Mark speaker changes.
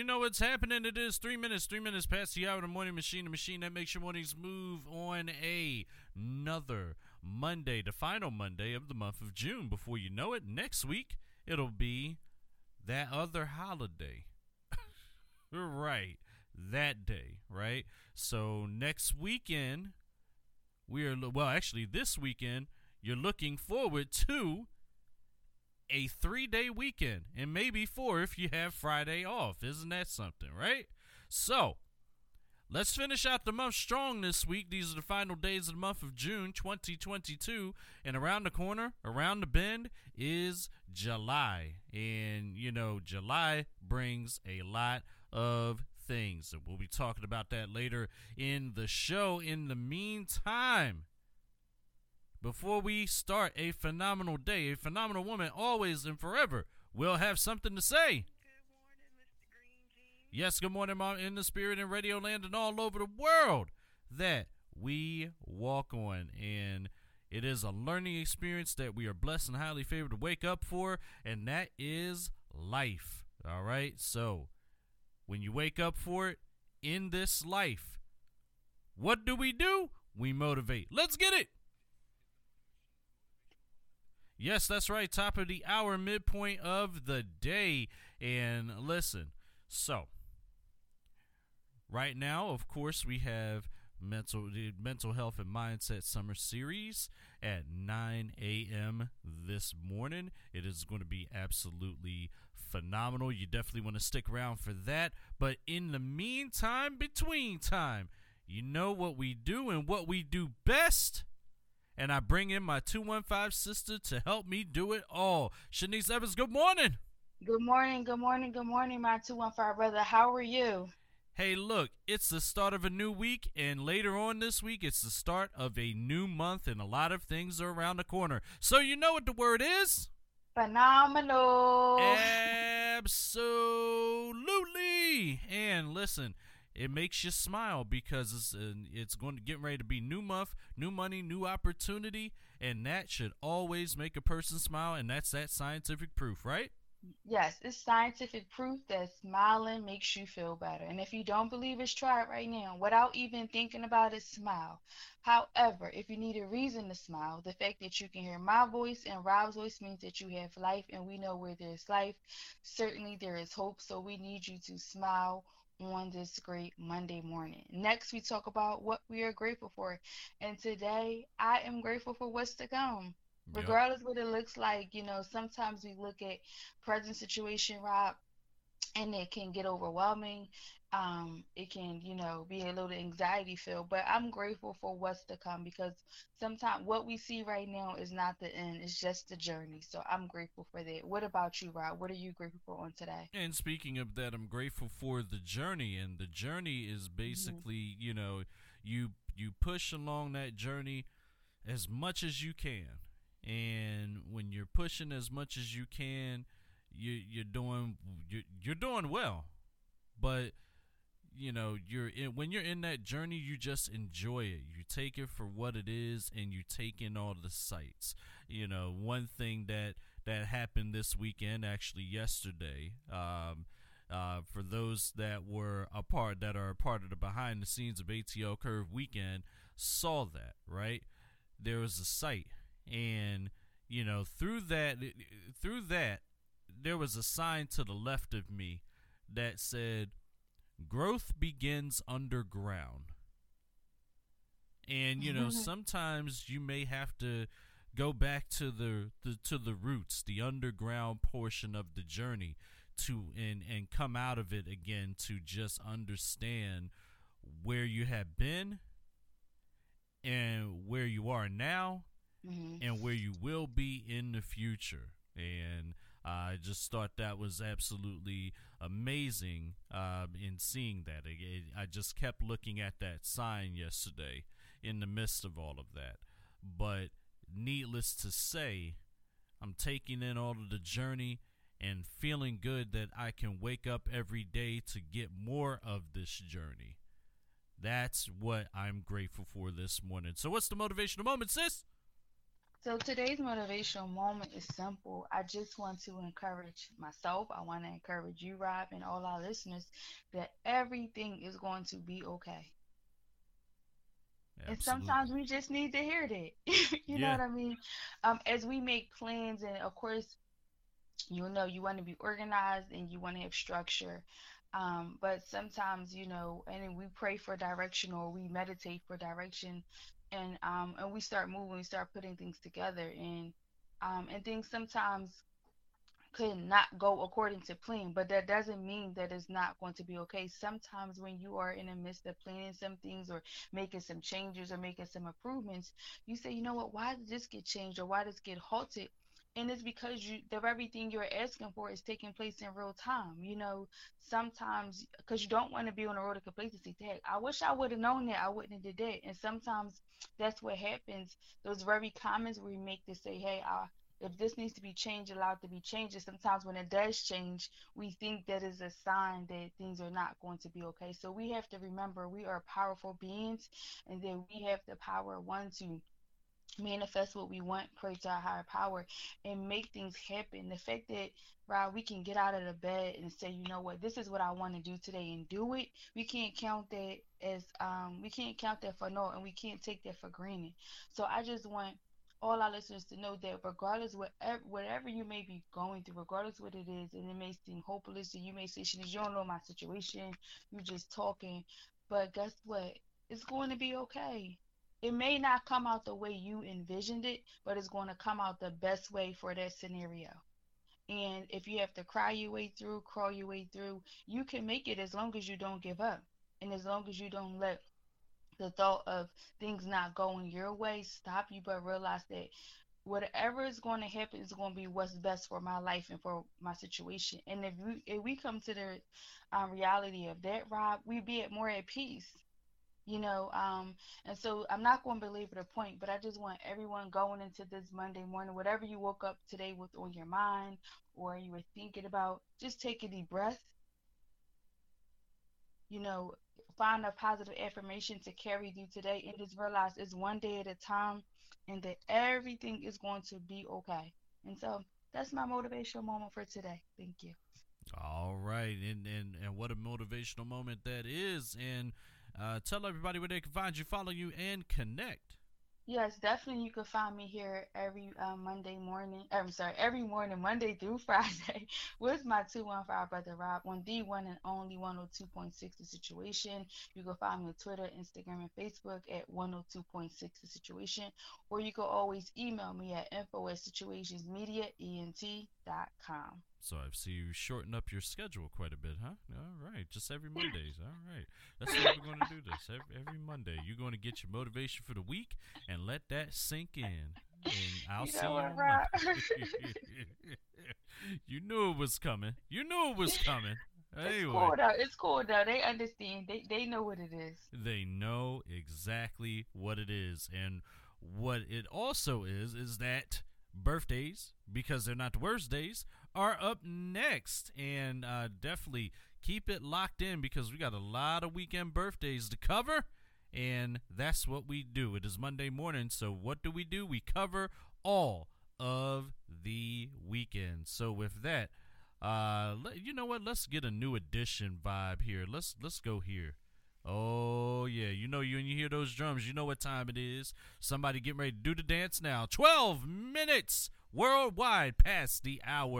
Speaker 1: you know what's happening. It is three minutes, three minutes past the hour of the morning machine, the machine that makes your mornings move on a another Monday, the final Monday of the month of June. Before you know it, next week it'll be that other holiday. right. That day, right? So next weekend, we are, well, actually, this weekend, you're looking forward to a three day weekend and maybe four if you have Friday off. Isn't that something, right? So, let's finish out the month strong this week. These are the final days of the month of June 2022. And around the corner, around the bend, is July. And, you know, July brings a lot of things. And we'll be talking about that later in the show. In the meantime, before we start a phenomenal day, a phenomenal woman always and forever will have something to say.
Speaker 2: Good morning, Mr. Green Jean.
Speaker 1: Yes, good morning, Mom, in the spirit and radio land and all over the world that we walk on. And it is a learning experience that we are blessed and highly favored to wake up for, and that is life. All right? So, when you wake up for it in this life, what do we do? We motivate. Let's get it. Yes, that's right. Top of the hour, midpoint of the day. And listen, so right now, of course, we have mental the mental health and mindset summer series at 9 a.m. this morning. It is going to be absolutely phenomenal. You definitely want to stick around for that. But in the meantime, between time, you know what we do and what we do best and I bring in my 215 sister to help me do it all. Shenice Evans, good morning.
Speaker 2: Good morning, good morning, good morning, my 215 brother. How are you?
Speaker 1: Hey, look, it's the start of a new week, and later on this week, it's the start of a new month, and a lot of things are around the corner. So, you know what the word is?
Speaker 2: Phenomenal.
Speaker 1: Absolutely. And listen, it makes you smile because it's uh, it's going to get ready to be new month, new money, new opportunity, and that should always make a person smile, and that's that scientific proof, right?
Speaker 2: Yes, it's scientific proof that smiling makes you feel better. And if you don't believe it, try it right now. Without even thinking about it, smile. However, if you need a reason to smile, the fact that you can hear my voice and Rob's voice means that you have life, and we know where there's life, certainly there is hope. So we need you to smile on this great Monday morning. Next, we talk about what we are grateful for. And today, I am grateful for what's to come.
Speaker 1: Yep.
Speaker 2: Regardless what it looks like, you know, sometimes we look at present situation, Rob, and it can get overwhelming. Um, it can, you know, be a little anxiety filled, but I'm grateful for what's to come because sometimes what we see right now is not the end, it's just the journey. So I'm grateful for that. What about you, Rob? What are you grateful for on today?
Speaker 1: And speaking of that, I'm grateful for the journey, and the journey is basically, you know, you you push along that journey as much as you can, and when you're pushing as much as you can, you you're doing you're, you're doing well, but you know you're in, when you're in that journey you just enjoy it. You take it for what it is and you take in all the sights. You know one thing that that happened this weekend actually yesterday um uh, for those that were a part that are a part of the behind the scenes of ATL Curve weekend saw that right? There was a site and you know through that through that there was a sign to the left of me that said growth begins underground. And you know, sometimes you may have to go back to the, the to the roots, the underground portion of the journey to and and come out of it again to just understand where you have been and where you are now
Speaker 2: hmm
Speaker 1: and where you will be in the future. And I just thought that was absolutely amazing um, in seeing that. It- it- I just kept looking at that sign yesterday in the midst of all of that. But needless to say, I'm taking in all of the journey and feeling good that I can wake up every day to get more of this journey. That's what I'm grateful for this morning. So, what's the motivational moment, sis?
Speaker 2: So today's motivational moment is simple. I just want to encourage myself. I want to encourage you, Rob, and all our listeners that everything is going to be okay.
Speaker 1: Absolutely.
Speaker 2: And sometimes we just need to hear that. you know what I mean? Um, as we make plans, and of course, you know, you want to be organized and you want to have structure. Um, but sometimes, you know, and we pray for direction or we meditate for direction, and um, and we start moving, we start putting things together, and um, and things sometimes could not go according to plan, but that doesn't mean that it's not going to be okay. Sometimes when you are in the midst of planning some things or making some changes or making some improvements, you say, you know what, why did this get changed or why did this get halted? And it's because you the very thing you're asking for is taking place in real time. You know, sometimes because you don't want to be on the road of complacency. tag I wish I would have known that I wouldn't have did that. And sometimes that's what happens. Those very comments we make to say, hey, I if this needs to be changed, allow it to be changed. And sometimes when it does change, we think that is a sign that things are not going to be okay. So we have to remember we are powerful beings and that we have the power, one, to manifest what we want, pray to our higher power, and make things happen. The fact that Rob, we can get out of the bed and say, you know what, this is what I want to do today and do it. We can't count that as um we can't count that for naught and we can't take that for granted. So I just want all our listeners to know that regardless whatever whatever you may be going through, regardless what it is, and it may seem hopeless, and you may say, "Shenice, you don't know my situation. You're just talking." But guess what? It's going to be okay. It may not come out the way you envisioned it, but it's going to come out the best way for that scenario. And if you have to cry your way through, crawl your way through, you can make it as long as you don't give up, and as long as you don't let the thought of things not going your way stop you, but realize that whatever is going to happen is going to be what's best for my life and for my situation. And if we if we come to the um, reality of that, Rob, we'd be at more at peace. You know, um, and so I'm not going to belabor the point, but I just want everyone going into this Monday morning, whatever you woke up today with on your mind or you were thinking about, just take a deep breath. You know, find a positive affirmation to carry you today and just realize it's one day at a time and that everything is going to be okay. And so that's my motivational moment for today. Thank you.
Speaker 1: All right, and and and what a motivational moment that is. And uh, tell everybody where they can find you, follow you, and connect.
Speaker 2: Yes, definitely. You can find me here every uh, Monday morning. I'm sorry, every morning, Monday through Friday, with my 215 brother Rob on the one and only 102.6 The Situation. You can find me on Twitter, Instagram, and Facebook at 102.6 The Situation. Or you can always email me at info at situationsmediaent.com.
Speaker 1: So I see you shorten up your schedule quite a bit, huh? All right, just every Mondays. All right, that's how we're going to do this. Every, every Monday, you're going to get your motivation for the week and let that sink in. And I'll
Speaker 2: You
Speaker 1: see you on? Monday. you knew it was coming. You knew it was coming.
Speaker 2: It's cool though. It's cool though. They understand. They they know what it is.
Speaker 1: they know exactly what it is, and what it also is is that birthdays, because they're not the worst days, are up next, and uh, definitely keep it locked in because we got a lot of weekend birthdays to cover, and that's what we do. It is Monday morning, so what do we do? We cover all of the weekend. So with that, uh, you know what? Let's get a new edition vibe here. Let's let's go here. Oh yeah, you know you when you hear those drums, you know what time it is. Somebody getting ready to do the dance now. Twelve minutes worldwide past the hour.